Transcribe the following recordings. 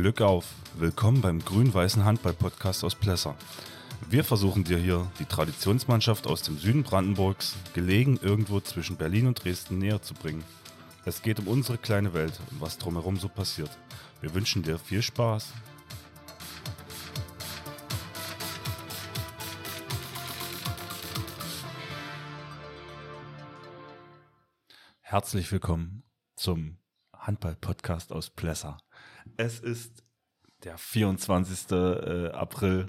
Glück auf! Willkommen beim grün-weißen Handball-Podcast aus Plesser. Wir versuchen dir hier die Traditionsmannschaft aus dem Süden Brandenburgs, gelegen irgendwo zwischen Berlin und Dresden, näher zu bringen. Es geht um unsere kleine Welt und was drumherum so passiert. Wir wünschen dir viel Spaß. Herzlich willkommen zum Handball-Podcast aus Plesser. Es ist der 24. äh, April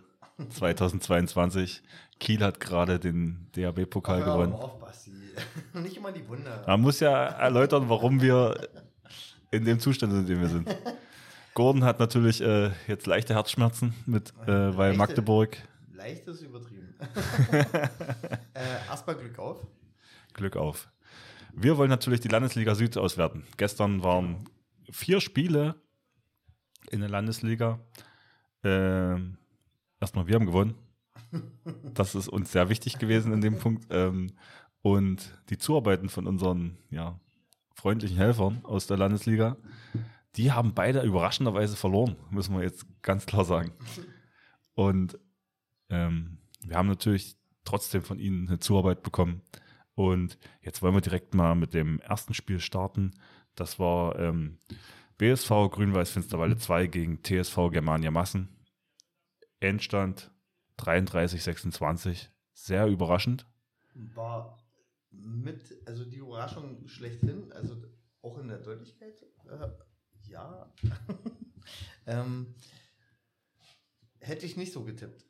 2022. Kiel hat gerade den DAB-Pokal gewonnen. auf, Basti. Nicht immer die Wunder. Man muss ja erläutern, warum wir in dem Zustand sind, in dem wir sind. Gordon hat natürlich äh, jetzt leichte Herzschmerzen mit, äh, weil Leichte? Magdeburg Leicht ist übertrieben. äh, erstmal Glück auf. Glück auf. Wir wollen natürlich die Landesliga Süd auswerten. Gestern waren vier Spiele in der Landesliga. Ähm, erstmal, wir haben gewonnen. Das ist uns sehr wichtig gewesen in dem Punkt. Ähm, und die Zuarbeiten von unseren ja, freundlichen Helfern aus der Landesliga, die haben beide überraschenderweise verloren, müssen wir jetzt ganz klar sagen. Und ähm, wir haben natürlich trotzdem von ihnen eine Zuarbeit bekommen. Und jetzt wollen wir direkt mal mit dem ersten Spiel starten. Das war ähm, BSV Grün-Weiß Finsterwalde 2 gegen TSV Germania Massen. Endstand 33-26. Sehr überraschend. War mit, also die Überraschung schlechthin, also auch in der Deutlichkeit, äh, ja. ähm, hätte ich nicht so getippt,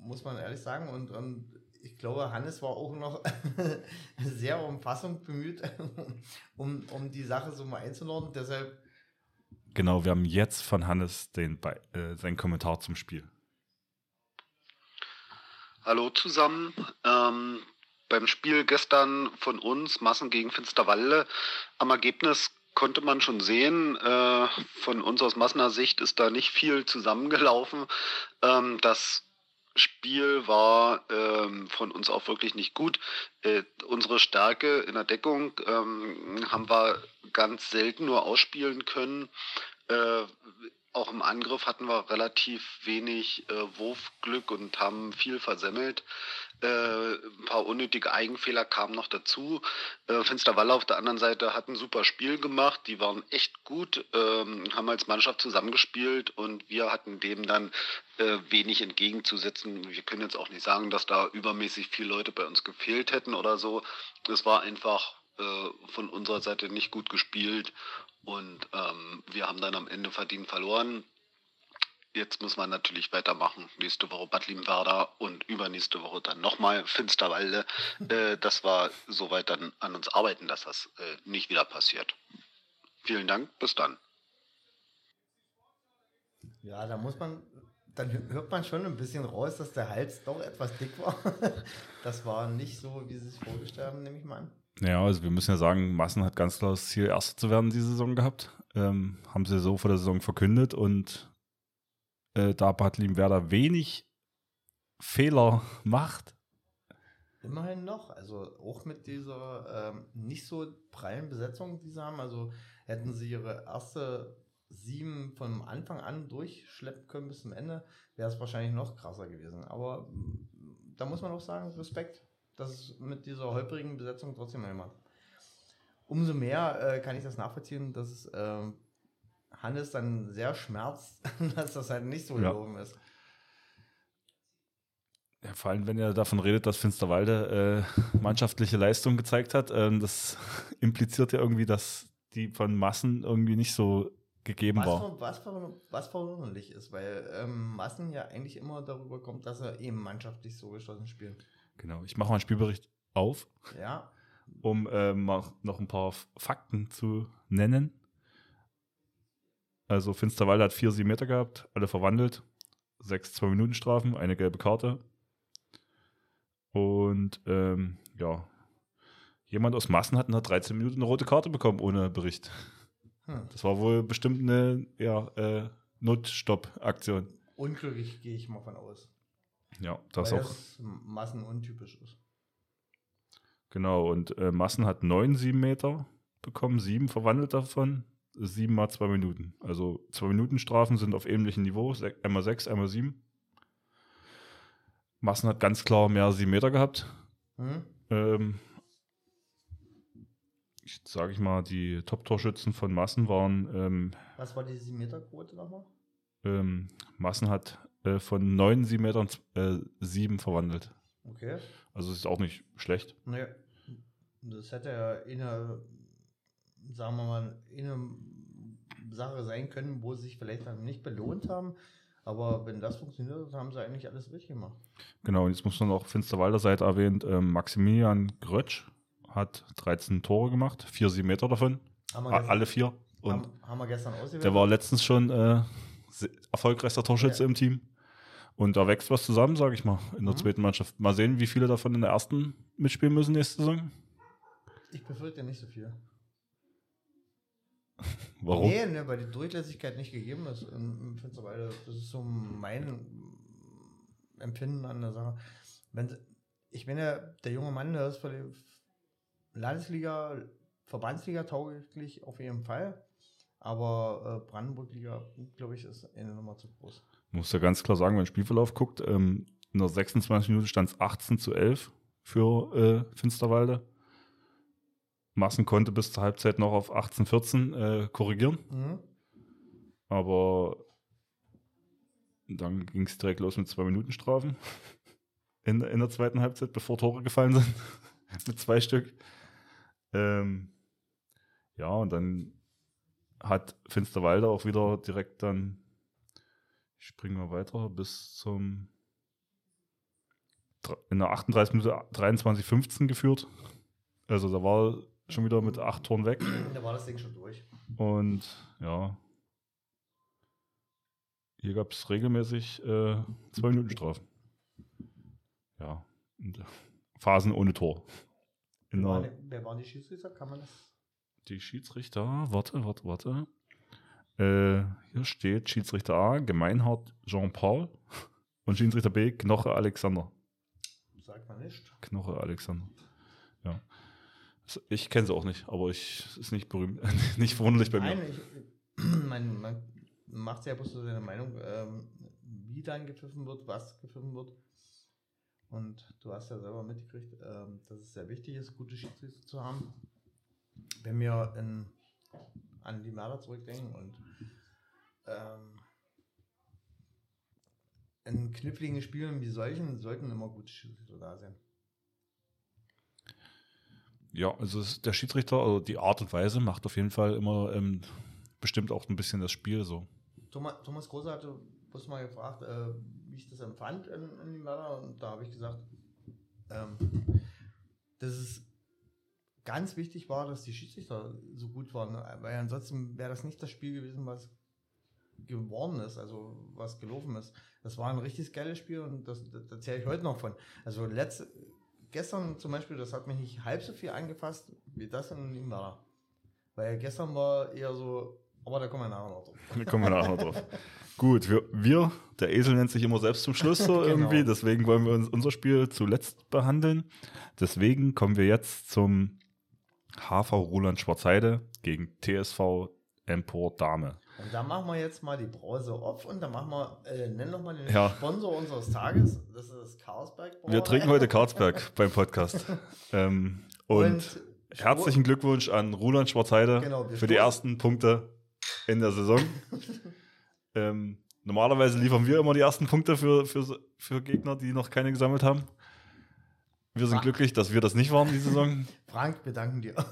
muss man ehrlich sagen. Und, und ich glaube, Hannes war auch noch sehr um Fassung bemüht, um, um die Sache so mal einzunordnen. Deshalb Genau, wir haben jetzt von Hannes den, äh, seinen Kommentar zum Spiel. Hallo zusammen. Ähm, beim Spiel gestern von uns, Massen gegen Finsterwalde, am Ergebnis konnte man schon sehen, äh, von uns aus Massener Sicht ist da nicht viel zusammengelaufen. Ähm, das Spiel war ähm, von uns auch wirklich nicht gut. Äh, unsere Stärke in der Deckung ähm, haben wir ganz selten nur ausspielen können. Äh, auch im Angriff hatten wir relativ wenig äh, Wurfglück und haben viel versemmelt. Äh, ein paar unnötige Eigenfehler kamen noch dazu. Äh, Finsterwalle auf der anderen Seite hat ein super Spiel gemacht. Die waren echt gut, ähm, haben als Mannschaft zusammengespielt und wir hatten dem dann äh, wenig entgegenzusetzen. Wir können jetzt auch nicht sagen, dass da übermäßig viele Leute bei uns gefehlt hätten oder so. Es war einfach äh, von unserer Seite nicht gut gespielt und ähm, wir haben dann am Ende verdient verloren. Jetzt muss man natürlich weitermachen. Nächste Woche Bad Liebenwerda und übernächste Woche dann nochmal Finsterwalde. Äh, dass wir soweit dann an uns arbeiten, dass das äh, nicht wieder passiert. Vielen Dank, bis dann. Ja, da muss man, dann hö- hört man schon ein bisschen raus, dass der Hals doch etwas dick war. Das war nicht so, wie sie es vorgestellt haben, nehme ich mal an. Ja, also wir müssen ja sagen, Massen hat ganz klar das Ziel, Erster zu werden diese Saison gehabt. Ähm, haben sie so vor der Saison verkündet und äh, da Bad Liebenwerda wenig Fehler macht, Immerhin noch, also auch mit dieser ähm, nicht so prallen Besetzung, die sie haben. Also hätten sie ihre erste sieben von Anfang an durchschleppen können bis zum Ende, wäre es wahrscheinlich noch krasser gewesen. Aber mm, da muss man auch sagen, Respekt, dass es mit dieser holprigen Besetzung trotzdem jemand. Umso mehr äh, kann ich das nachvollziehen, dass es ähm, Hannes dann sehr schmerzt, dass das halt nicht so Ja. gelaufen ist. Ja, vor allem, wenn er davon redet, dass Finsterwalde äh, mannschaftliche Leistung gezeigt hat, ähm, das impliziert ja irgendwie, dass die von Massen irgendwie nicht so gegeben Was, war. ver- was, ver- was verwunderlich ist, weil ähm, Massen ja eigentlich immer darüber kommt, dass er eben mannschaftlich so geschlossen spielen. Genau, ich mache mal einen Spielbericht auf, Ja, um mal noch ein paar Fakten zu nennen. Also Finsterwalde hat vier, sieben Meter gehabt, alle verwandelt, sechs Zwei-Minuten-Strafen, eine gelbe Karte. Und ähm, ja, jemand aus Massen hat nach 13 Minuten eine rote Karte bekommen ohne Bericht. hm. Das war wohl bestimmt eine ja, äh, Notstopp-Aktion. unglücklich gehe ich mal von aus. Ja, das weil auch. das Massen untypisch ist. Genau, und äh, Massen hat neun, sieben Meter bekommen, sieben verwandelt davon, sieben mal zwei Minuten. Also zwei Minuten Strafen sind auf ähnlichem Niveau, einmal sechs, einmal sieben. Massen hat ganz klar mehr sieben Meter gehabt. Hm? Ähm, ich sage ich mal, die Top-Torschützen von Massen waren, ähm, Was war die 7-Meter-Quote nochmal? ähm, Massen hat äh, von neun sieben Metern äh, sieben verwandelt. Okay. Also es ist auch nicht schlecht. Naja, das hätte ja eine, sagen wir mal, eine Sache sein können, wo sie sich vielleicht dann nicht belohnt haben. Aber wenn das funktioniert, haben sie eigentlich alles richtig gemacht. Genau, und jetzt muss man noch Finsterwalder Seite erwähnt, ähm, Maximilian Grötsch hat 13 Tore gemacht, vier sieben Meter davon, Haben wir a- gestern, alle vier. Und haben, haben wir gestern ausgewählt. der war letztens schon äh, erfolgreichster Torschütze Ja. im Team. Und da wächst was zusammen, sage ich mal, in der Mhm. zweiten Mannschaft. Mal sehen, wie viele davon in der ersten mitspielen müssen nächste Saison. Ich befürchte nicht so viel. Warum? Nee, ne, weil die Durchlässigkeit nicht gegeben ist Finsterwalde. Das ist so mein Empfinden an der Sache. Wenn, ich bin ja der junge Mann, der ist für die Landesliga, Verbandsliga tauglich auf jeden Fall. Aber äh, Brandenburg-Liga, glaube ich, ist eine Nummer zu groß. Muss ja ganz klar sagen, wenn man Spielverlauf guckt, ähm, in der 26 Minuten stand es 18 zu 11 für äh, Finsterwalde. Massen konnte bis zur Halbzeit noch auf 18 14 äh, korrigieren, Mhm. aber dann ging es direkt los mit zwei Minuten Strafen in, in der zweiten Halbzeit, bevor Tore gefallen sind, mit zwei Stück. Ähm, ja, und dann hat Finsterwalde auch wieder direkt dann ich springe mal weiter bis zum in der 38 Minute 23 15 geführt. Also da war schon wieder mit acht Toren weg. Da war das Ding schon durch. Und ja, hier gab es regelmäßig äh, zwei Minuten Strafen. Ja, und, äh, Phasen ohne Tor. Wer, der, die, wer waren die Schiedsrichter? Kann man das? die Schiedsrichter, warte, warte, warte. Äh, hier steht Schiedsrichter A, Gemeinhardt Jean-Paul und Schiedsrichter B, Knoche Alexander. Sagt man nicht. Knoche Alexander. Ja. Ich kenne sie auch nicht, aber ich ist nicht berühmt, nicht verwunderlich bei mir. Nein, ich, man, man macht ja bloß so seine Meinung, ähm, wie dann gepfiffen wird, was gepfiffen wird. Und du hast ja selber mitgekriegt, ähm, dass es sehr wichtig ist, gute Schiedsrichter zu haben. Wenn wir in, an die Mörder zurückdenken und ähm, in kniffligen Spielen wie solchen sollten immer gute Schiedsrichter da sein. Ja, also der Schiedsrichter, also die Art und Weise macht auf jeden Fall immer ähm, bestimmt auch ein bisschen das Spiel so. Thomas, Thomas Große hatte bloß mal gefragt, äh, wie ich das empfand in, in die Mörder. Und da habe ich gesagt, ähm, dass es ganz wichtig war, dass die Schiedsrichter so gut waren. Weil ansonsten wäre das nicht das Spiel gewesen, was geworden ist, also was gelaufen ist. Das war ein richtig geiles Spiel und das, das, da zähle ich heute noch von. Also letzte, gestern zum Beispiel, das hat mich nicht halb so viel angefasst wie das in Mörder. Weil gestern war eher so, aber da kommen wir nachher noch drauf. Da kommen wir nachher noch drauf. Gut, wir, wir, der Esel nennt sich immer selbst zum Schluss so Genau. irgendwie, deswegen wollen wir uns unser Spiel zuletzt behandeln. Deswegen kommen wir jetzt zum HV Roland Schwarzheide gegen TSV Empor Dame. Und da machen wir jetzt mal die Brause auf und dann machen wir, äh, nenn noch mal den Ja. Sponsor unseres Tages. Das ist das Carlsberg. Wir trinken heute Karlsberg beim Podcast. Ähm, und, herzlichen Glückwunsch an Roland Schwarzheide Genau, für die ersten Punkte in der Saison. ähm, normalerweise liefern wir immer die ersten Punkte für, für, für Gegner, die noch keine gesammelt haben. Wir sind Ah. glücklich, dass wir das nicht waren, die Saison. Frank, wir danken dir.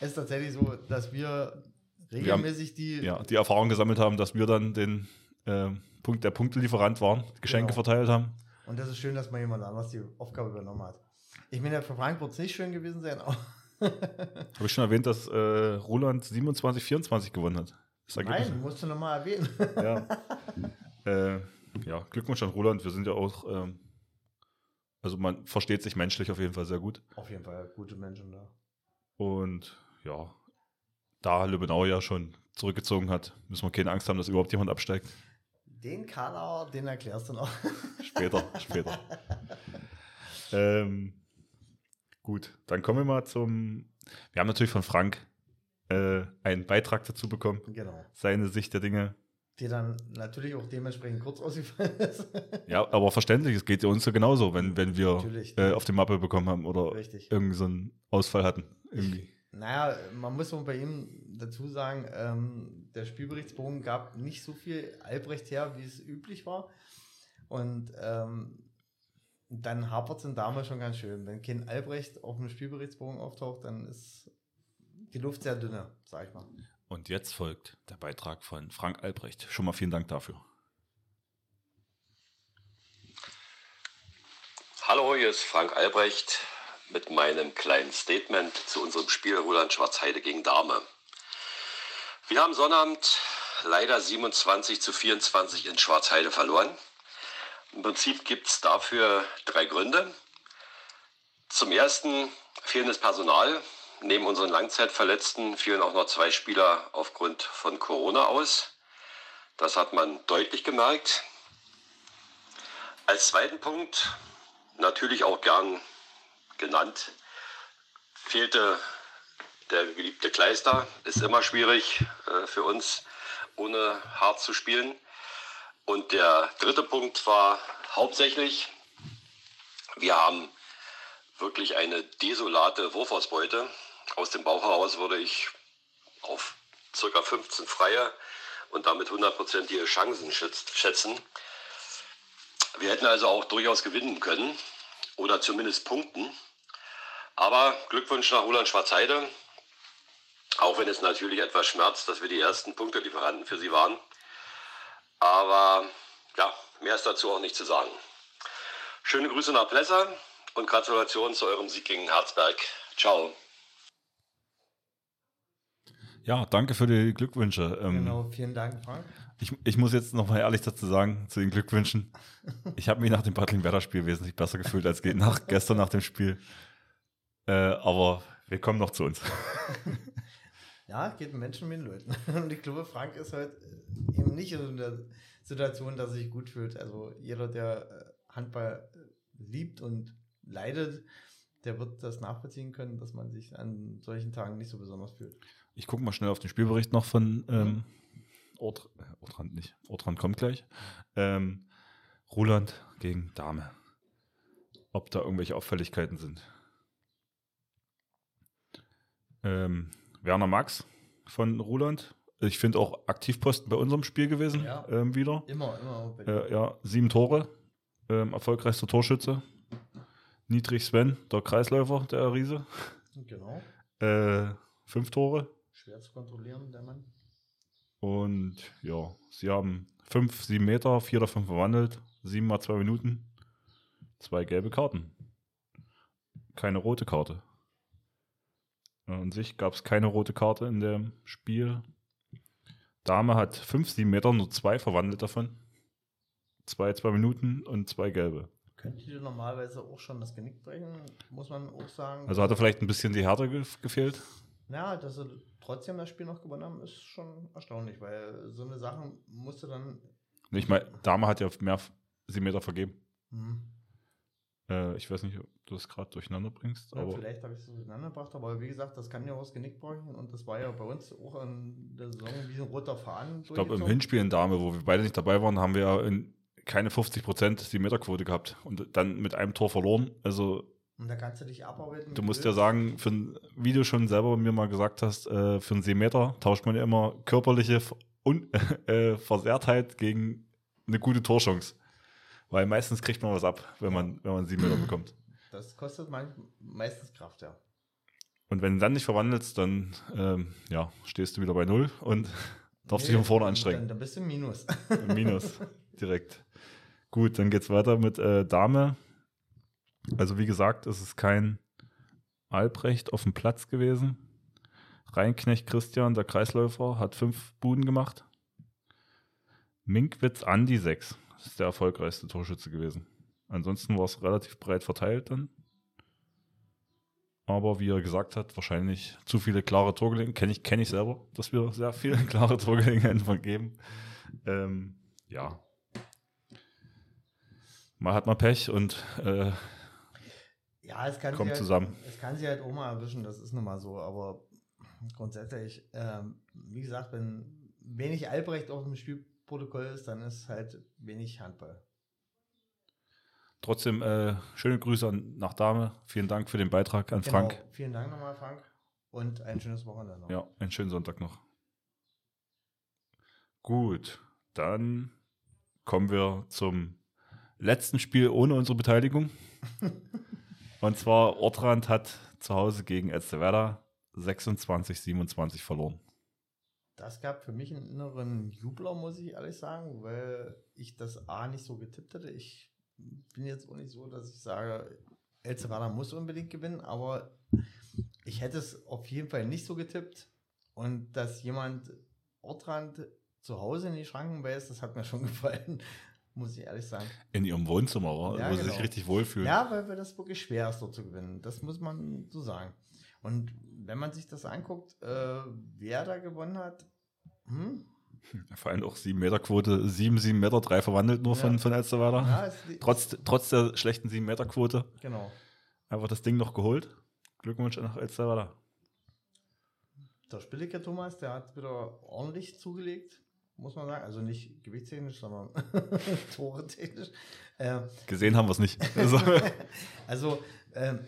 es ist tatsächlich so, dass wir Wir haben- regelmäßig die. Ja, die Erfahrung gesammelt haben, dass wir dann den ähm, Punkt, der Punktelieferant waren, Geschenke Genau. verteilt haben. Und das ist schön, dass mal jemand anders die Aufgabe übernommen hat. Ich meine, für Frank wird es nicht schön gewesen sein, aber Habe ich schon erwähnt, dass äh, Roland 27, 24 gewonnen hat. Nein, musst du nochmal erwähnen. Ja. äh, ja, Glückwunsch an Roland. Wir sind ja auch, ähm, also man versteht sich menschlich auf jeden Fall sehr gut. Auf jeden Fall gute Menschen da. Und ja, da Lübbenau ja schon zurückgezogen hat, müssen wir keine Angst haben, dass überhaupt jemand absteigt. Den Kanauer, den erklärst du noch. Später, später. Ähm, gut, dann kommen wir mal zum. Wir haben natürlich von Frank äh, einen Beitrag dazu bekommen. Genau. Seine Sicht der Dinge. Die dann natürlich auch dementsprechend kurz ausgefallen ist. Ja, aber verständlich, es geht ja uns so genauso, wenn, wenn wir äh, auf die Mappe bekommen haben oder Richtig. irgendeinen so einen Ausfall hatten. Irgendwie. Naja, man muss auch bei ihm dazu sagen, ähm, der Spielberichtsbogen gab nicht so viel Albrecht her, wie es üblich war. Und ähm, dann hapert es in Dame schon ganz schön. Wenn kein Albrecht auf dem Spielberichtsbogen auftaucht, dann ist die Luft sehr dünne, sag ich mal. Und jetzt folgt der Beitrag von Frank Albrecht. Schon mal vielen Dank dafür. Hallo, hier ist Frank Albrecht mit meinem kleinen Statement zu unserem Spiel Roland Schwarzheide gegen Dame. Wir haben Sonnabend leider 27 zu 24 in Schwarzheide verloren. Im Prinzip gibt es dafür drei Gründe. Zum ersten fehlendes Personal. Neben unseren Langzeitverletzten fielen auch noch zwei Spieler aufgrund von Corona aus. Das hat man deutlich gemerkt. Als zweiten Punkt, natürlich auch gern genannt, fehlte der geliebte Kleister. Ist immer schwierig äh, für uns, ohne hart zu spielen. Und der dritte Punkt war hauptsächlich, wir haben wirklich eine desolate Wurfausbeute. Aus dem Bauch heraus würde ich auf ca. 15 Freie und damit hundertprozentige Chancen schätz- schätzen. Wir hätten also auch durchaus gewinnen können oder zumindest punkten. Aber Glückwunsch nach Roland Schwarzheide. Auch wenn es natürlich etwas schmerzt, dass wir die ersten Punktelieferanten für sie waren. Aber ja, mehr ist dazu auch nicht zu sagen. Schöne Grüße nach Plesser und Gratulation zu eurem Sieg gegen Herzberg. Ciao. Ja, danke für die Glückwünsche. Ähm, Genau, vielen Dank, Frank. ich, ich muss jetzt noch mal ehrlich dazu sagen, zu den Glückwünschen. Ich habe mich nach dem Battling-Werder-Spiel wesentlich besser gefühlt als nach, gestern nach dem Spiel. Äh, aber wir kommen noch zu uns. Ja, geht Menschen mit den Leuten. Und ich glaube, Frank ist halt eben nicht in der Situation, dass er sich gut fühlt. Also jeder, der äh, Handball äh, liebt und leidet, der wird das nachvollziehen können, dass man sich an solchen Tagen nicht so besonders fühlt. Ich gucke mal schnell auf den Spielbericht noch von ähm, Ort, äh, Ortrand nicht. Ortrand kommt gleich. Ähm, Roland gegen Dame. Ob da irgendwelche Auffälligkeiten sind. Ähm, Werner Max von Roland. Ich finde auch Aktivposten bei unserem Spiel gewesen. Ja. Ähm, wieder. Immer, immer. Äh, ja, sieben Tore. Ähm, erfolgreichster Torschütze. Niedrig Sven, der Kreisläufer, der Riese. Genau. Äh, fünf Tore. Schwer zu kontrollieren, der Mann. Und ja, sie haben fünf, sieben Meter, vier davon verwandelt, sieben mal zwei Minuten, zwei gelbe Karten. Keine rote Karte. An sich gab es keine rote Karte in dem Spiel. Dame hat fünf, sieben Meter, nur zwei verwandelt davon. Zwei, zwei Minuten und zwei gelbe. Könnte dir normalerweise auch schon das Genick brechen, muss man auch sagen. Also hat er vielleicht ein bisschen die Härte ge gefehlt. Ja, dass sie trotzdem das Spiel noch gewonnen haben, ist schon erstaunlich, weil so eine Sache musste dann. Ich meine, Dame hat ja mehr sieben Meter vergeben. Hm, Äh, ich weiß nicht, du das gerade durcheinander bringst, ja, aber vielleicht habe ich es durcheinander gebracht, aber wie gesagt, das kann ja auch das Genick brechen und das war ja bei uns auch in der Saison wie ein roter Faden. Ich glaube, im. Hinspiel in Dame, wo wir beide nicht dabei waren, haben wir ja in keine 50 Prozent die Meterquote gehabt und dann mit einem Tor verloren. Also Und da kannst du dich abarbeiten. du musst du ja sagen, für wie du schon selber mir mal gesagt hast, äh, für einen Seemeter tauscht man ja immer körperliche Un äh, Versehrtheit gegen eine gute Torchance. Weil meistens kriegt man was ab, wenn man, wenn man sieben Meter bekommt. Das kostet meistens Kraft, ja. Und wenn du dann nicht verwandelst, dann ähm, ja, stehst du wieder bei Null und darfst dich Nee, von vorne Dann, anstrengen. dann bist du im Minus. Minus. Direkt. Gut, dann geht's weiter mit äh, Dame. Also wie gesagt, es ist kein Albrecht auf dem Platz gewesen. Reinknecht Christian, der Kreisläufer, hat fünf Buden gemacht. Minkwitz Andi sechs. Das ist der erfolgreichste Torschütze gewesen. Ansonsten war es relativ breit verteilt dann. Aber wie er gesagt hat, wahrscheinlich zu viele klare Torgelegenheiten. Kenne ich, kenn ich selber, dass wir sehr viele klare Torgelegenheiten vergeben. Ähm, ja. Mal hat man Pech und äh, Ja, es kann Kommt halt, zusammen. Es kann sie halt auch mal erwischen, das ist nun mal so, aber grundsätzlich, ähm, wie gesagt, wenn wenig Albrecht auf dem Spielprotokoll ist, dann ist halt wenig Handball. Trotzdem äh, schöne Grüße an, nach Dame. Vielen Dank für den Beitrag an Genau. Frank. Vielen Dank nochmal, Frank. Und ein schönes Wochenende noch. Ja, einen schönen Sonntag noch. Gut, dann kommen wir zum letzten Spiel ohne unsere Beteiligung. Und zwar Ortrand hat zu Hause gegen Elsterwerda 26-27 verloren. Das gab für mich einen inneren Jubler, muss ich ehrlich sagen, weil ich das A nicht so getippt hätte. Ich bin jetzt auch nicht so, dass ich sage, Elzevada muss unbedingt gewinnen, aber ich hätte es auf jeden Fall nicht so getippt. Und dass jemand Ortrand zu Hause in die Schranken beißt, das hat mir schon gefallen, muss ich ehrlich sagen. In ihrem Wohnzimmer, oder? Ja, wo sie genau. sich richtig wohlfühlen. Ja, weil wir das wirklich schwer ist, dort zu gewinnen. Das muss man so sagen. Und wenn man sich das anguckt, äh, wer da gewonnen hat, hm? Vor allem auch 7 Meter Quote, 7, 7 Meter, 3 verwandelt nur von, Ja. von Elsterwerda. Ja, ist die- Trotz, trotz der schlechten 7 Meter Quote genau. einfach das Ding noch geholt. Glückwunsch nach Elsterwerda. Der Spilliger Thomas, der hat wieder ordentlich zugelegt, muss man sagen. Also nicht gewichtstechnisch, sondern Tore technisch. Äh, Gesehen haben wir es nicht. Also, ähm,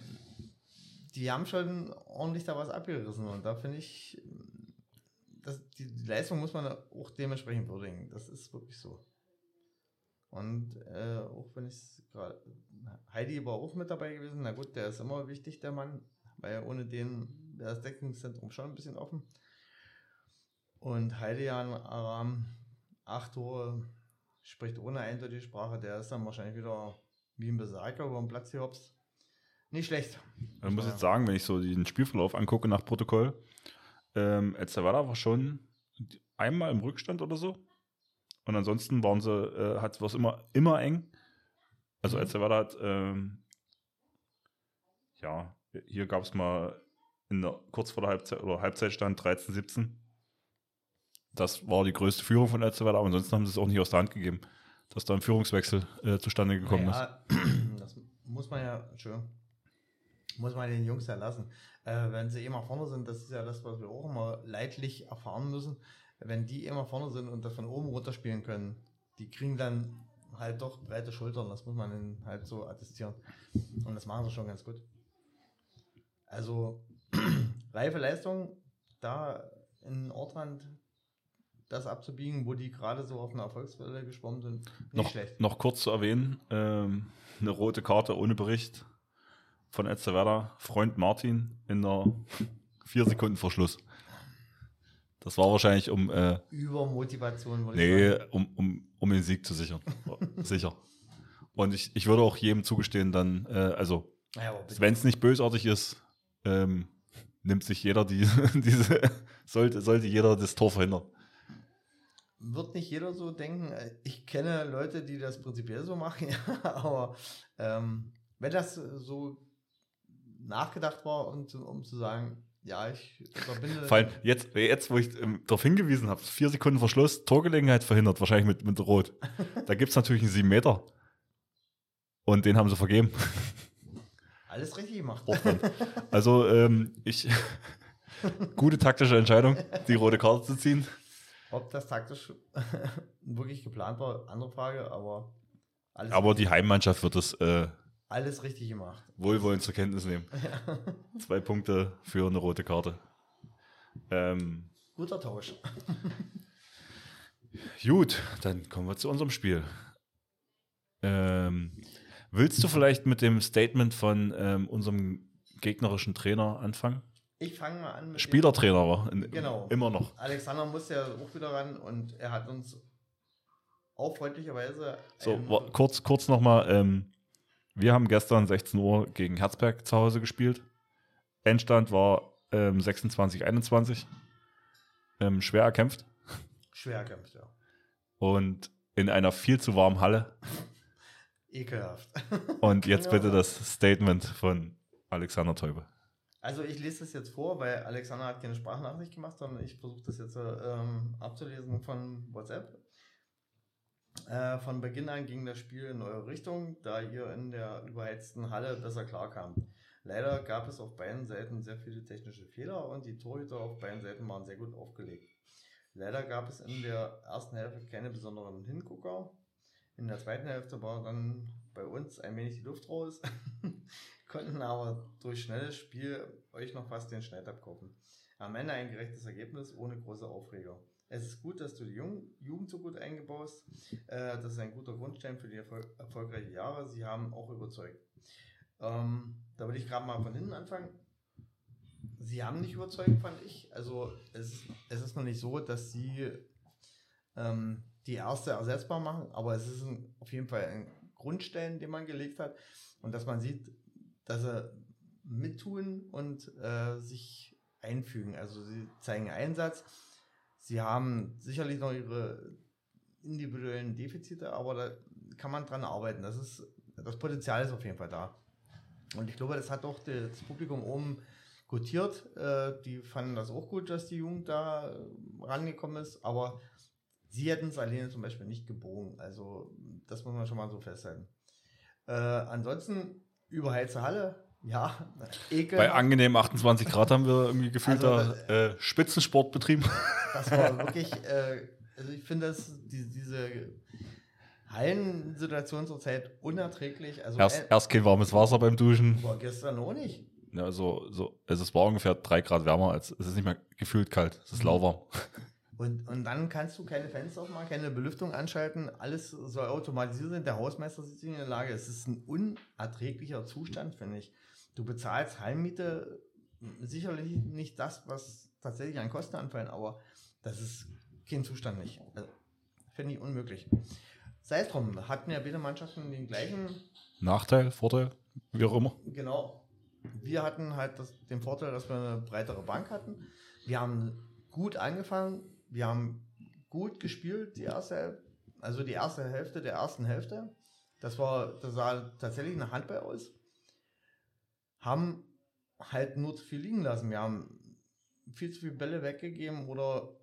die haben schon ordentlich da was abgerissen und da finde ich, das, die, Leistung muss man auch dementsprechend würdigen. Das ist wirklich so. Und äh, auch wenn ich gerade, Heidi war auch mit dabei gewesen, na gut, der ist immer wichtig, der Mann, weil ohne den wäre das Deckungszentrum schon ein bisschen offen. Und Heidejan Aram, acht Tore, spricht ohne eindeutige Sprache, der ist dann wahrscheinlich wieder wie ein Berserker über den Platz gehopst. Nicht schlecht. Ich muss jetzt sagen, wenn ich so den Spielverlauf angucke nach Protokoll, ähm, Elsterwerda war schon einmal im Rückstand oder so. Und ansonsten waren sie, äh, hat es immer, immer eng. Also Mhm. Elsterwerda hat, ähm, ja, hier gab es mal in der, kurz vor der Halbzeit oder Halbzeitstand 13, 17. Das war die größte Führung von Elsterwerda, aber ansonsten haben sie es auch nicht aus der Hand gegeben, dass da ein Führungswechsel äh, zustande gekommen ist. Naja, das muss man ja, Entschuldigung, muss man den Jungs ja lassen. Äh, wenn sie immer vorne sind, das ist ja das, was wir auch immer leidlich erfahren müssen. Wenn die immer vorne sind und das von oben runterspielen können, die kriegen dann halt doch breite Schultern. Das muss man ihnen halt so attestieren. Und das machen sie schon ganz gut. Also, reife Leistung, da in Ortrand das abzubiegen, wo die gerade so auf einer Erfolgswelle geschwommen sind, nicht noch, schlecht. noch kurz zu erwähnen, ähm, eine rote Karte ohne Bericht von Elsterwerda, Freund Martin in der 4 Sekunden Verschluss. Das war wahrscheinlich um, äh, Übermotivation, ich nee, sagen. um, um, um den Sieg zu sichern. Sicher. Und ich, ich würde auch jedem zugestehen, dann, äh, also, bitte. wenn es nicht bösartig ist, ähm, nimmt sich jeder die, diese, sollte, sollte jeder das Tor verhindern. Wird nicht jeder so denken. Ich kenne Leute, die das prinzipiell so machen, ja, aber ähm, wenn das so nachgedacht war, zu, um zu sagen, ja, ich verbinde. Vor allem jetzt, jetzt wo ich ähm, darauf hingewiesen habe, vier Sekunden Verschluss, Torgelegenheit verhindert, wahrscheinlich mit, mit Rot. Da gibt es natürlich einen 7 Meter. Und den haben sie vergeben. Alles richtig gemacht. Also, ähm, ich. gute taktische Entscheidung, die rote Karte zu ziehen. Ob das taktisch wirklich geplant war, andere Frage, aber alles, Aber die Heimmannschaft wird es äh, alles richtig gemacht. wohlwollend zur Kenntnis nehmen. Ja. Zwei Punkte für eine rote Karte. Ähm, Guter Tausch. Gut, dann kommen wir zu unserem Spiel. Ähm, willst du vielleicht mit dem Statement von ähm, unserem gegnerischen Trainer anfangen? Ich fange mal an mit Spielertrainer war. Genau. Immer noch. Alexander muss ja auch wieder ran und er hat uns auch freundlicherweise So, kurz, kurz nochmal. Ähm, wir haben gestern 16 Uhr gegen Herzberg zu Hause gespielt. Endstand war ähm, 26-21. Ähm, schwer erkämpft. schwer erkämpft, ja. Und in einer viel zu warmen Halle. Ekelhaft. Und jetzt bitte das Statement von Alexander Teube. Also ich lese das jetzt vor, weil Alexander hat keine Sprachnachricht gemacht, sondern ich versuche das jetzt ähm, abzulesen von WhatsApp. Äh, von Beginn an ging das Spiel in eure Richtung, da ihr in der überheizten Halle besser klarkamt. Leider gab es auf beiden Seiten sehr viele technische Fehler und die Torhüter auf beiden Seiten waren sehr gut aufgelegt. Leider gab es in der ersten Hälfte keine besonderen Hingucker. In der zweiten Hälfte war dann bei uns ein wenig die Luft raus, konnten aber durch schnelles Spiel euch noch fast den Schneid abkaufen. Am Ende ein gerechtes Ergebnis ohne große Aufreger. Es ist gut, dass du die Jugend so gut eingebaust. Äh, das ist ein guter Grundstein für die erfol erfolgreichen Jahre. Sie haben auch überzeugt. Ähm, da will ich gerade mal von hinten anfangen. Sie haben nicht überzeugt, fand ich. Also es, es ist noch nicht so, dass sie ähm, die erste ersetzbar machen, aber es ist ein, auf jeden Fall ein Grundstein, den man gelegt hat und dass man sieht, dass sie mittun und äh, sich einfügen. Also sie zeigen Einsatz. Sie haben sicherlich noch ihre individuellen Defizite, aber da kann man dran arbeiten. Das ist das Potenzial ist auf jeden Fall da. Und ich glaube, das hat auch das Publikum oben gutiert. Äh, die fanden das auch gut, dass die Jugend da äh, rangekommen ist, aber sie hätten es alleine zum Beispiel nicht gebogen. Also, das muss man schon mal so festhalten. Äh, ansonsten, überheizte Halle, ja, ekel. Bei angenehmen 28 Grad haben wir irgendwie gefühlt also, da äh, Spitzensport betrieben. Das war wirklich, äh, also ich finde das, die, diese Hallensituation zurzeit unerträglich. Also erst, erst kein warmes Wasser beim Duschen. War gestern auch nicht. Ja, so, so, also es war ungefähr drei Grad wärmer, als es ist nicht mehr gefühlt kalt, es ist mhm. lauwarm. Und, und dann kannst du keine Fenster aufmachen, keine Belüftung anschalten, alles soll automatisiert sein. Der Hausmeister sitzt in der Lage. Es ist ein unerträglicher Zustand, finde ich. Du bezahlst Heimmiete sicherlich nicht das, was tatsächlich an Kosten anfallen, aber das ist kein Zustand nicht. Also, finde ich unmöglich. Sei es drum, hatten ja beide Mannschaften den gleichen Nachteil, Vorteil, wie auch immer. Genau. Wir hatten halt das, den Vorteil, dass wir eine breitere Bank hatten. Wir haben gut angefangen, wir haben gut gespielt, die erste, also die erste Hälfte der ersten Hälfte. Das war, das sah tatsächlich eine Handball aus. Haben halt nur zu viel liegen lassen. Wir haben viel zu viele Bälle weggegeben oder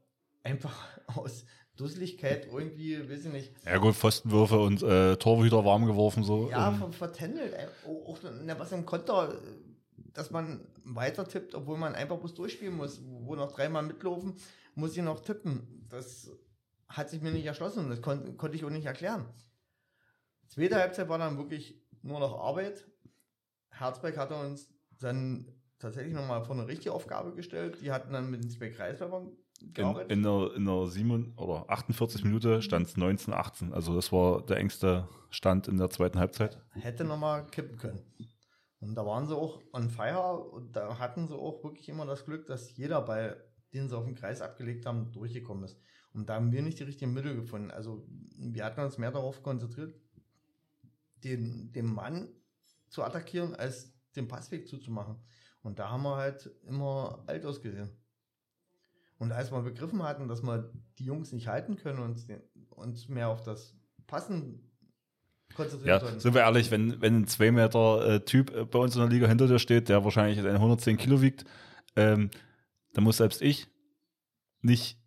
einfach aus Dusseligkeit irgendwie, weiß ich nicht. Ja gut, Pfostenwürfe und äh, Torhüter warm geworfen so. Ja, ähm. vertändelt. Auch, auch was im Konter, dass man weiter tippt, obwohl man einfach bloß durchspielen muss, wo noch dreimal mitlaufen, muss ich noch tippen. Das hat sich mir nicht erschlossen und das kon konnte ich auch nicht erklären. Zweite Halbzeit war dann wirklich nur noch Arbeit. Herzberg hatte uns dann tatsächlich nochmal vor eine richtige Aufgabe gestellt. Die hatten dann mit den zwei Kreisläufern in, in, der, in der 7 oder 48 Minute stand es 19, 18. Also das war der engste Stand in der zweiten Halbzeit. Hätte nochmal kippen können. Und da waren sie auch on fire und da hatten sie auch wirklich immer das Glück, dass jeder Ball, den sie auf den Kreis abgelegt haben, durchgekommen ist. Und da haben wir nicht die richtigen Mittel gefunden. Also wir hatten uns mehr darauf konzentriert, den, den Mann zu attackieren, als den Passweg zuzumachen. Und da haben wir halt immer alt ausgesehen. Und als wir begriffen hatten, dass wir die Jungs nicht halten können und uns mehr auf das Passen konzentrieren ja, Sind wir ehrlich, wenn, wenn ein 2 Meter äh, Typ äh, bei uns in der Liga hinter dir steht, der wahrscheinlich 110 Kilo wiegt, ähm, dann muss selbst ich nicht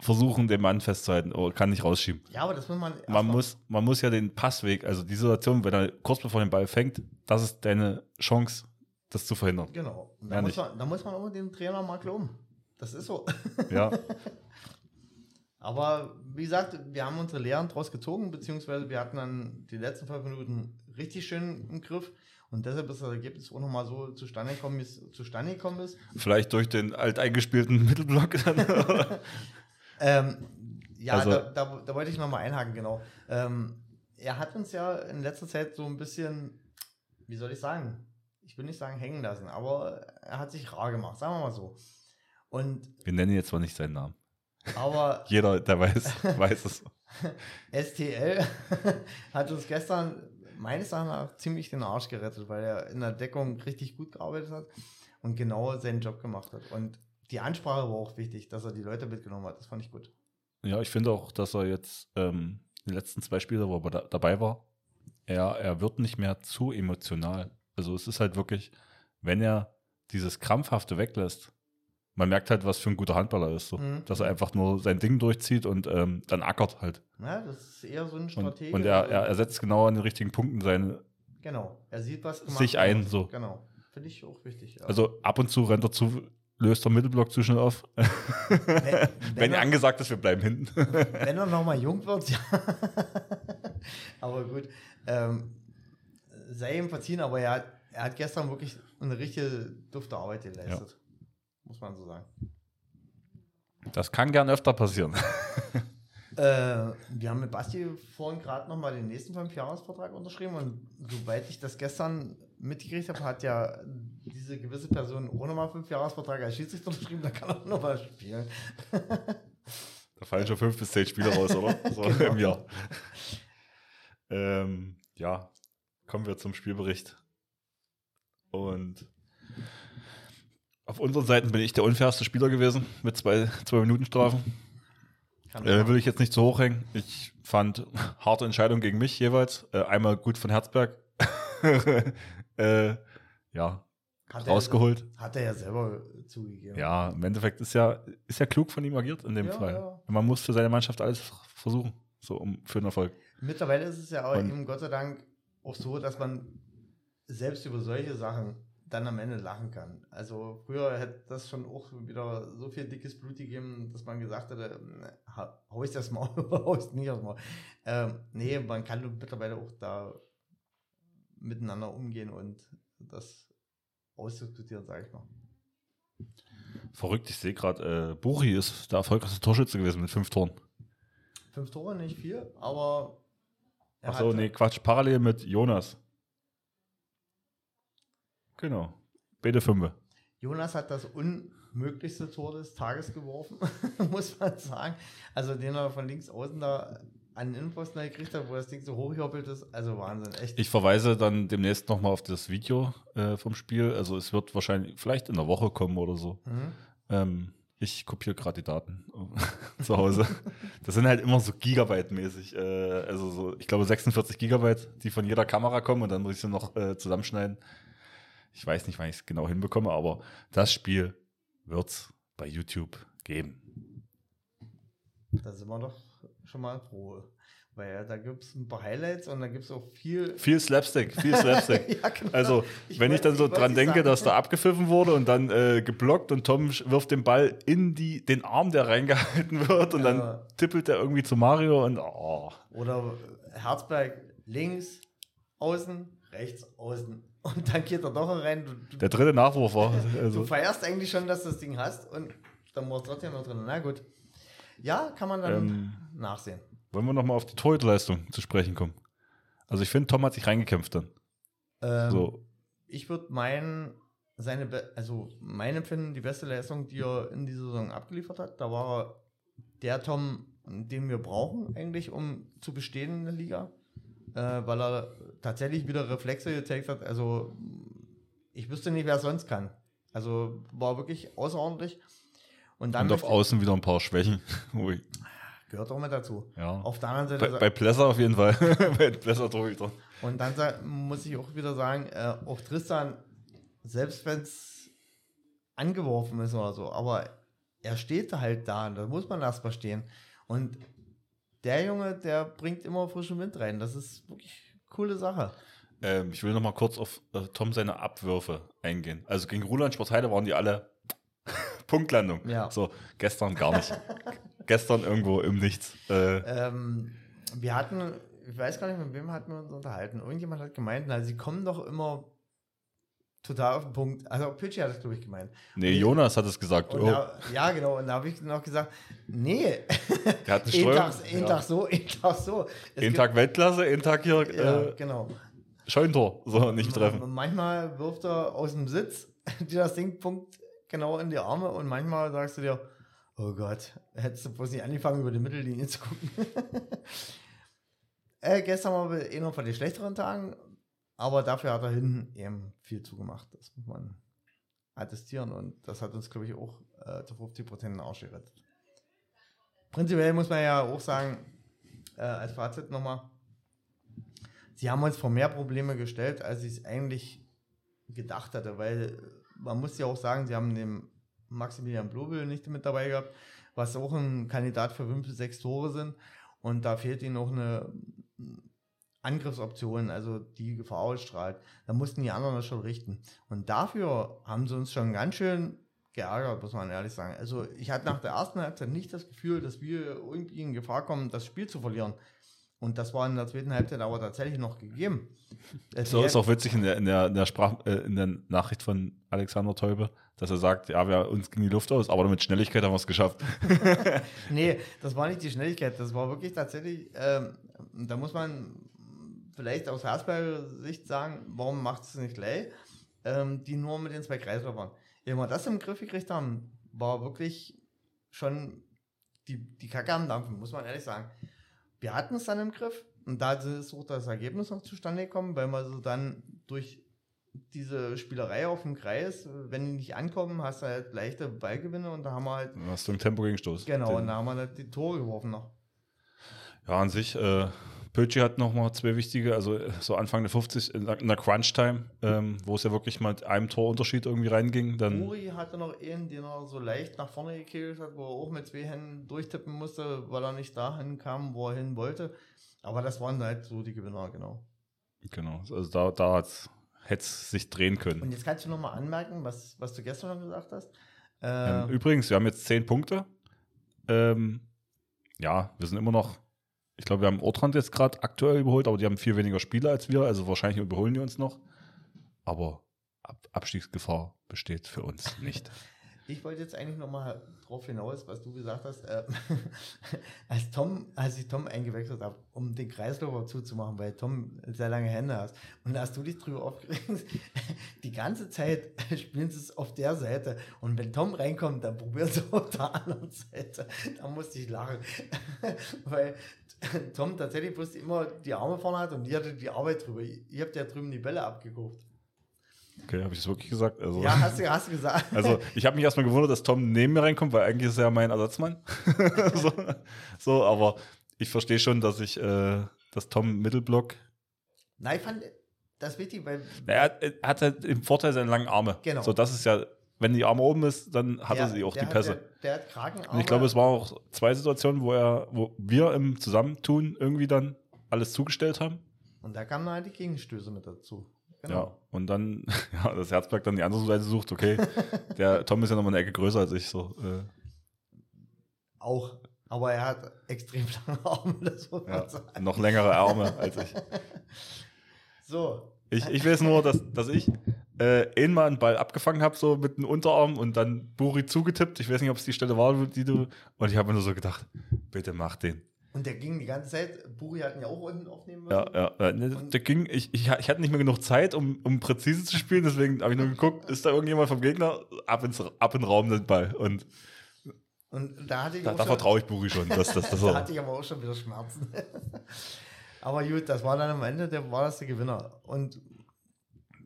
versuchen, den Mann festzuhalten oder kann nicht rausschieben. Ja, aber das muss man. Man muss, man muss ja den Passweg, also die Situation, wenn er kurz bevor den Ball fängt, das ist deine Chance, das zu verhindern. Genau. da, muss man, da muss man auch dem Trainer mal glauben. Das ist so. Ja. Aber wie gesagt, wir haben unsere Lehren draus gezogen, beziehungsweise wir hatten dann die letzten fünf Minuten richtig schön im Griff. Und deshalb ist das Ergebnis auch nochmal so zustande gekommen, wie es zustande gekommen ist. Vielleicht durch den alteingespielten Mittelblock ähm, ja, also, da, da, da, wollte ich nochmal einhaken, genau. Ähm, er hat uns ja in letzter Zeit so ein bisschen, wie soll ich sagen, ich will nicht sagen hängen lassen, aber er hat sich rar gemacht, sagen wir mal so. Und Wir nennen jetzt zwar nicht seinen Namen. Aber jeder, der weiß, weiß es. STL hat uns gestern meines Erachtens ziemlich den Arsch gerettet, weil er in der Deckung richtig gut gearbeitet hat und genau seinen Job gemacht hat. Und die Ansprache war auch wichtig, dass er die Leute mitgenommen hat. Das fand ich gut. Ja, ich finde auch, dass er jetzt ähm, die letzten zwei Spiele, wo er da, dabei war, er, er wird nicht mehr zu emotional. Also es ist halt wirklich, wenn er dieses Krampfhafte weglässt, man merkt halt, was für ein guter Handballer ist. So. Mhm. Dass er einfach nur sein Ding durchzieht und ähm, dann ackert halt. Ja, das ist eher so ein Strategie. Und, und er, er, er, setzt genau an den richtigen Punkten seine. Genau, er sieht, was sich ein. So. Genau. finde ich auch wichtig. Ja. Also ab und zu rennt er zu, löst der Mittelblock zu schnell auf. wenn, Wenn er, angesagt ist, wir bleiben hinten. wenn er nochmal jung wird, ja. aber gut. Ähm, sei ihm verziehen, aber er hat, er hat gestern wirklich eine richtige dufte Arbeit geleistet. Muss man so sagen. Das kann gern öfter passieren. Äh, wir haben mit Basti vorhin gerade nochmal den nächsten Fünfjahresvertrag unterschrieben und soweit ich das gestern mitgekriegt habe, hat ja diese gewisse Person ohne mal Fünfjahresvertrag als Schiedsrichter unterschrieben, da kann er nochmal spielen. Da fallen schon fünf bis zehn Spiele raus, oder? So Genau. im Jahr. Ähm, ja, kommen wir zum Spielbericht. Und auf unseren Seiten bin ich der unfairste Spieler gewesen mit zwei, zwei Minuten Strafen. Äh, will ich jetzt nicht zu hoch hängen. Ich fand harte Entscheidung gegen mich jeweils. Äh, einmal gut von Herzberg. äh, ja, hat er, rausgeholt. Hat er ja selber zugegeben. Ja, im Endeffekt ist ja, ist ja klug von ihm agiert in dem Ja, Fall. ja. Man muss für seine Mannschaft alles versuchen, so um für einen Erfolg. Mittlerweile ist es ja auch Und- eben Gott sei Dank auch so, dass man selbst über solche Sachen dann am Ende lachen kann. Also früher hätte das schon auch wieder so viel dickes Blut gegeben, dass man gesagt hätte, ha- hau ich das oder hau ich nicht dem Maul. Ähm, nee, man kann mittlerweile auch da miteinander umgehen und das ausdiskutieren, sage ich mal. Verrückt, ich sehe gerade, äh, Buri ist der erfolgreichste Torschütze gewesen mit fünf Toren. Fünf Tore, nicht viel, aber er Achso, nee, Quatsch, parallel mit Jonas. Genau. Beide Fünfe. Jonas hat das unmöglichste Tor des Tages geworfen, muss man sagen. Also den er von links außen da an den Innenpfosten gekriegt hat, wo das Ding so hochgehoppelt ist. Also Wahnsinn, echt. Ich verweise dann demnächst nochmal auf das Video äh, vom Spiel. Also es wird wahrscheinlich vielleicht in der Woche kommen oder so. Mhm. Ähm, ich kopiere gerade die Daten zu Hause. Das sind halt immer so Gigabyte-mäßig. Äh, also so, ich glaube 46 Gigabyte, die von jeder Kamera kommen und dann muss ich sie noch äh, zusammenschneiden. Ich weiß nicht, wann ich es genau hinbekomme, aber das Spiel wird es bei YouTube geben. Da sind wir doch schon mal froh. Weil da gibt es ein paar Highlights und da gibt es auch viel. Viel Slapstick, viel Slapstick. Ja, genau. Also, Ich wenn ich dann so ich dran denke, sagen. dass da abgepfiffen wurde und dann äh, geblockt und Tom wirft den Ball in die, den Arm, der reingehalten wird und Ja. dann tippelt er irgendwie zu Mario und oh, Oder Herzberg links, außen, rechts, außen. Und dann geht er doch rein. Du, du, der dritte Nachwurf war. Du Also, feierst eigentlich schon, dass du das Ding hast und dann war es trotzdem noch drin. Na gut. Ja, kann man dann Ähm, nachsehen. wollen wir nochmal auf die Torhüterleistung zu sprechen kommen? Also ich finde, Tom hat sich reingekämpft dann. Ähm, So, Ich würde meinen, seine, be also mein Empfinden, die beste Leistung, die er in dieser Saison abgeliefert hat, da war er der Tom, den wir brauchen eigentlich, um zu bestehen in der Liga, äh, weil er tatsächlich wieder Reflexe gezeigt hat. Also ich wüsste nicht, wer sonst kann. Also war wirklich außerordentlich. Und dann und auf Außen wieder ein paar Schwächen. Gehört auch mit dazu. ja. Auf der anderen Seite Bei, bei Plesser auf jeden Fall. bei Plesser Torhüter. Und dann muss ich auch wieder sagen, äh, auch Tristan, selbst wenn es angeworfen ist oder so, aber er steht halt da, da muss man erst mal stehen. Und der Junge, der bringt immer frischen Wind rein. Das ist wirklich eine coole Sache. Ähm, ich will noch mal kurz auf äh, Tom seine Abwürfe eingehen. Also gegen Ruland Sportheide waren die alle Punktlandung. Ja. So, gestern gar nicht. gestern irgendwo im Nichts. Äh, Ähm, wir hatten, ich weiß gar nicht, mit wem hatten wir uns unterhalten. Irgendjemand hat gemeint, na, sie kommen doch immer total auf den Punkt. Also Pitschi hat das, glaube ich, gemeint. nee, Und- Jonas hat es gesagt. Oh, da, ja, genau. Und da habe ich noch gesagt, nee, der hat eine Einen. Tag, einen ja. Tag so, einen Tag so. Es Einen Tag Weltklasse, einen Tag hier Ja, äh, genau. Scheuntor. So, nicht treffen. Manchmal wirft er aus dem Sitz dir das Ding Punkt genau in die Arme und manchmal sagst du dir, oh Gott, hättest du bloß nicht angefangen, über die Mittellinie zu gucken. äh, gestern war einer von den schlechteren Tagen, aber dafür hat er hinten eben viel zugemacht. Das muss man attestieren und das hat uns, glaube ich, auch äh, zu 50 Prozent Arsch gerettet. Prinzipiell muss man ja auch sagen, äh, als Fazit nochmal, sie haben uns vor mehr Probleme gestellt, als ich es eigentlich gedacht hatte, weil man muss ja auch sagen, sie haben den Maximilian Blobel nicht mit dabei gehabt, was auch ein Kandidat für fünf sechs Tore sind und da fehlt ihnen noch eine Angriffsoptionen, also die Gefahr ausstrahlt, dann mussten die anderen das schon richten. Und dafür haben sie uns schon ganz schön geärgert, muss man ehrlich sagen. Also ich hatte nach der ersten Halbzeit nicht das Gefühl, dass wir irgendwie in Gefahr kommen, das Spiel zu verlieren. Und das war in der zweiten Halbzeit aber tatsächlich noch gegeben. So ist auch witzig in der, in der, in der, Sprach, äh, in der Nachricht von Alexander Teube, dass er sagt, ja, wir uns ging die Luft aus, aber mit Schnelligkeit haben wir es geschafft. nee, das war nicht die Schnelligkeit, das war wirklich tatsächlich, ähm, da muss man vielleicht aus Herzberger Sicht sagen, warum macht es nicht gleich? Ähm, die nur mit den zwei Kreisläufern. Wenn wir das im Griff gekriegt haben, war wirklich schon die, die Kacke am Dampfen, muss man ehrlich sagen. Wir hatten es dann im Griff und da ist auch das Ergebnis noch zustande gekommen, weil wir so dann durch diese Spielerei auf dem Kreis, wenn die nicht ankommen, hast du halt leichte Ballgewinne und da haben wir halt. Dann hast du einen Tempo gegen Stoß. Genau, Den. und da haben wir halt die Tore geworfen noch. Ja, an sich, äh, Pötschi hat nochmal zwei wichtige, also so Anfang der 50 in der Crunch-Time, ähm, wo es ja wirklich mal mit einem Torunterschied irgendwie reinging. Dann Uri hatte noch einen, den er so leicht nach vorne gekegelt hat, wo er auch mit zwei Händen durchtippen musste, weil er nicht dahin kam, wo er hin wollte. Aber das waren halt so die Gewinner, genau. Genau, also da, da hätte es sich drehen können. Und jetzt kannst du nochmal anmerken, was, was du gestern schon gesagt hast. Ähm, übrigens, wir haben jetzt zehn Punkte. Ähm, ja, wir sind immer noch ich glaube, wir haben Ortrand jetzt gerade aktuell überholt, aber die haben viel weniger Spieler als wir, also wahrscheinlich überholen die uns noch. Aber Ab Abstiegsgefahr besteht für uns nicht. Ich wollte jetzt eigentlich nochmal drauf hinaus, was du gesagt hast, äh, als Tom, als ich Tom eingewechselt habe, um den Kreislauf zuzumachen, weil Tom sehr lange Hände hat. Und da hast du dich drüber aufgeregt, die ganze Zeit spielen sie es auf der Seite. Und wenn Tom reinkommt, dann probieren sie auf der anderen Seite. Da musste ich lachen. weil Tom tatsächlich bloß immer die Arme vorne hat und die hatte die Arbeit drüber. Ihr habt ja drüben die Bälle abgeguckt. Okay, habe ich es wirklich gesagt? Also, ja, hast du, hast du gesagt. Also ich habe mich erstmal gewundert, dass Tom neben mir reinkommt, weil eigentlich ist er ja mein Ersatzmann. so, so, aber ich verstehe schon, dass ich, äh, dass Tom Mittelblock. Nein, ich fand das wichtig, weil. Er, er hat halt im Vorteil seine langen Arme. Genau. So, das ist ja, wenn die Arme oben ist, dann hat er sie auch die Pässe. Der, der, hat Kragenarme. Und ich glaube, es war auch zwei Situationen, wo er, wo wir im Zusammentun irgendwie dann alles zugestellt haben. Und da kamen halt die Gegenstöße mit dazu. Genau. Ja, und dann, ja, das Herzberg dann die andere Seite sucht, okay, der Tom ist ja nochmal eine Ecke größer als ich, so. Äh. Auch, aber er hat extrem lange Arme, das muss man ja, sagen. Noch längere Arme als ich. So. Ich, ich weiß nur, dass, dass ich äh, einmal einen Ball abgefangen habe, so mit dem Unterarm und dann Buri zugetippt. Ich weiß nicht, ob es die Stelle war, die du. Und ich habe mir nur so gedacht, bitte mach den. Und der ging die ganze Zeit, Buri hatten ja auch unten aufnehmen müssen. Ja, ja. Ne, der ging, ich, ich, ich hatte nicht mehr genug Zeit, um, um präzise zu spielen, deswegen habe ich nur geguckt, ist da irgendjemand vom Gegner? Ab, ins, ab in den Raum den Ball. Und, und da hatte ich Da, da vertraue ich Buri schon. Dass, dass, dass da hatte ich aber auch schon wieder Schmerzen. aber gut, das war dann am Ende, der war das der Gewinner. Und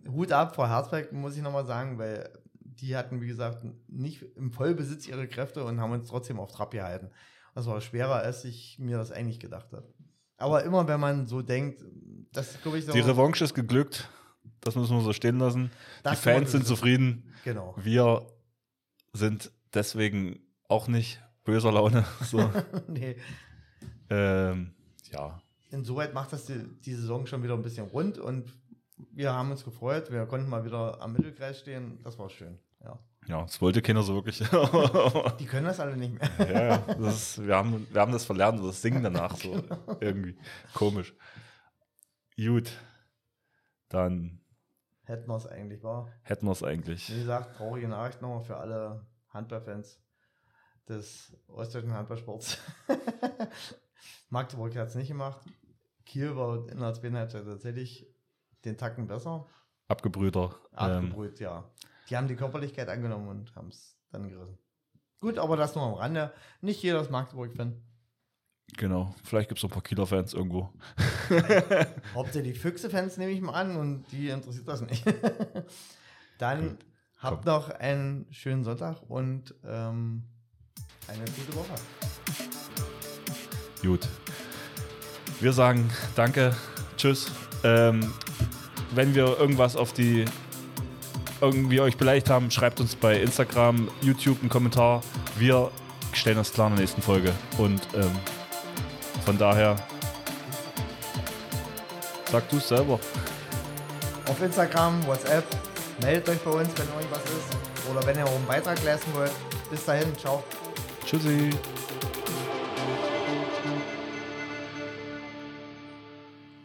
Hut ab vor Herzberg, muss ich nochmal sagen, weil die hatten, wie gesagt, nicht im Vollbesitz ihre Kräfte und haben uns trotzdem auf Trab gehalten. Das war schwerer, als ich mir das eigentlich gedacht habe. Aber immer, wenn man so denkt, das glaube ich so. Die Revanche ist geglückt. Das müssen wir so stehen lassen. Die Fans sind zufrieden. Genau. Wir sind deswegen auch nicht böser Laune. So. nee. Ähm, ja. Insoweit macht das die, die Saison schon wieder ein bisschen rund und wir haben uns gefreut. Wir konnten mal wieder am Mittelkreis stehen. Das war schön. Ja. Ja, das wollte keiner so wirklich. Die können das alle nicht mehr. ja, ja. Ist, wir, haben, wir haben das verlernt, das Singen danach so. genau. Irgendwie komisch. Gut. Dann. Hätten wir es eigentlich, war? Hätten wir es eigentlich. Wie gesagt, traurige Nachricht nochmal für alle Handballfans des ostdeutschen Handballsports. Magdeburg hat es nicht gemacht. Kiel war in der zweiten Halbzeit tatsächlich den Tacken besser. Abgebrühter. Abgebrüht, ähm, ja. Die haben die Körperlichkeit angenommen und haben es dann gerissen. Gut, aber das nur am Rande. Nicht jeder ist Magdeburg-Fan. Genau, vielleicht gibt es noch ein paar Kieler-Fans irgendwo. Hauptsächlich Füchse-Fans nehme ich mal an und die interessiert das nicht. Dann Gut. habt Komm. noch einen schönen Sonntag und ähm, eine gute Woche. Gut. Wir sagen Danke, Tschüss. Ähm, wenn wir irgendwas auf die irgendwie euch beleidigt haben, schreibt uns bei Instagram, YouTube einen Kommentar. Wir stellen das klar in der nächsten Folge. Und ähm, von daher Sag du es selber. Auf Instagram, WhatsApp. Meldet euch bei uns, wenn irgendwas ist. Oder wenn ihr auch einen Beitrag leisten wollt. Bis dahin, ciao. Tschüssi.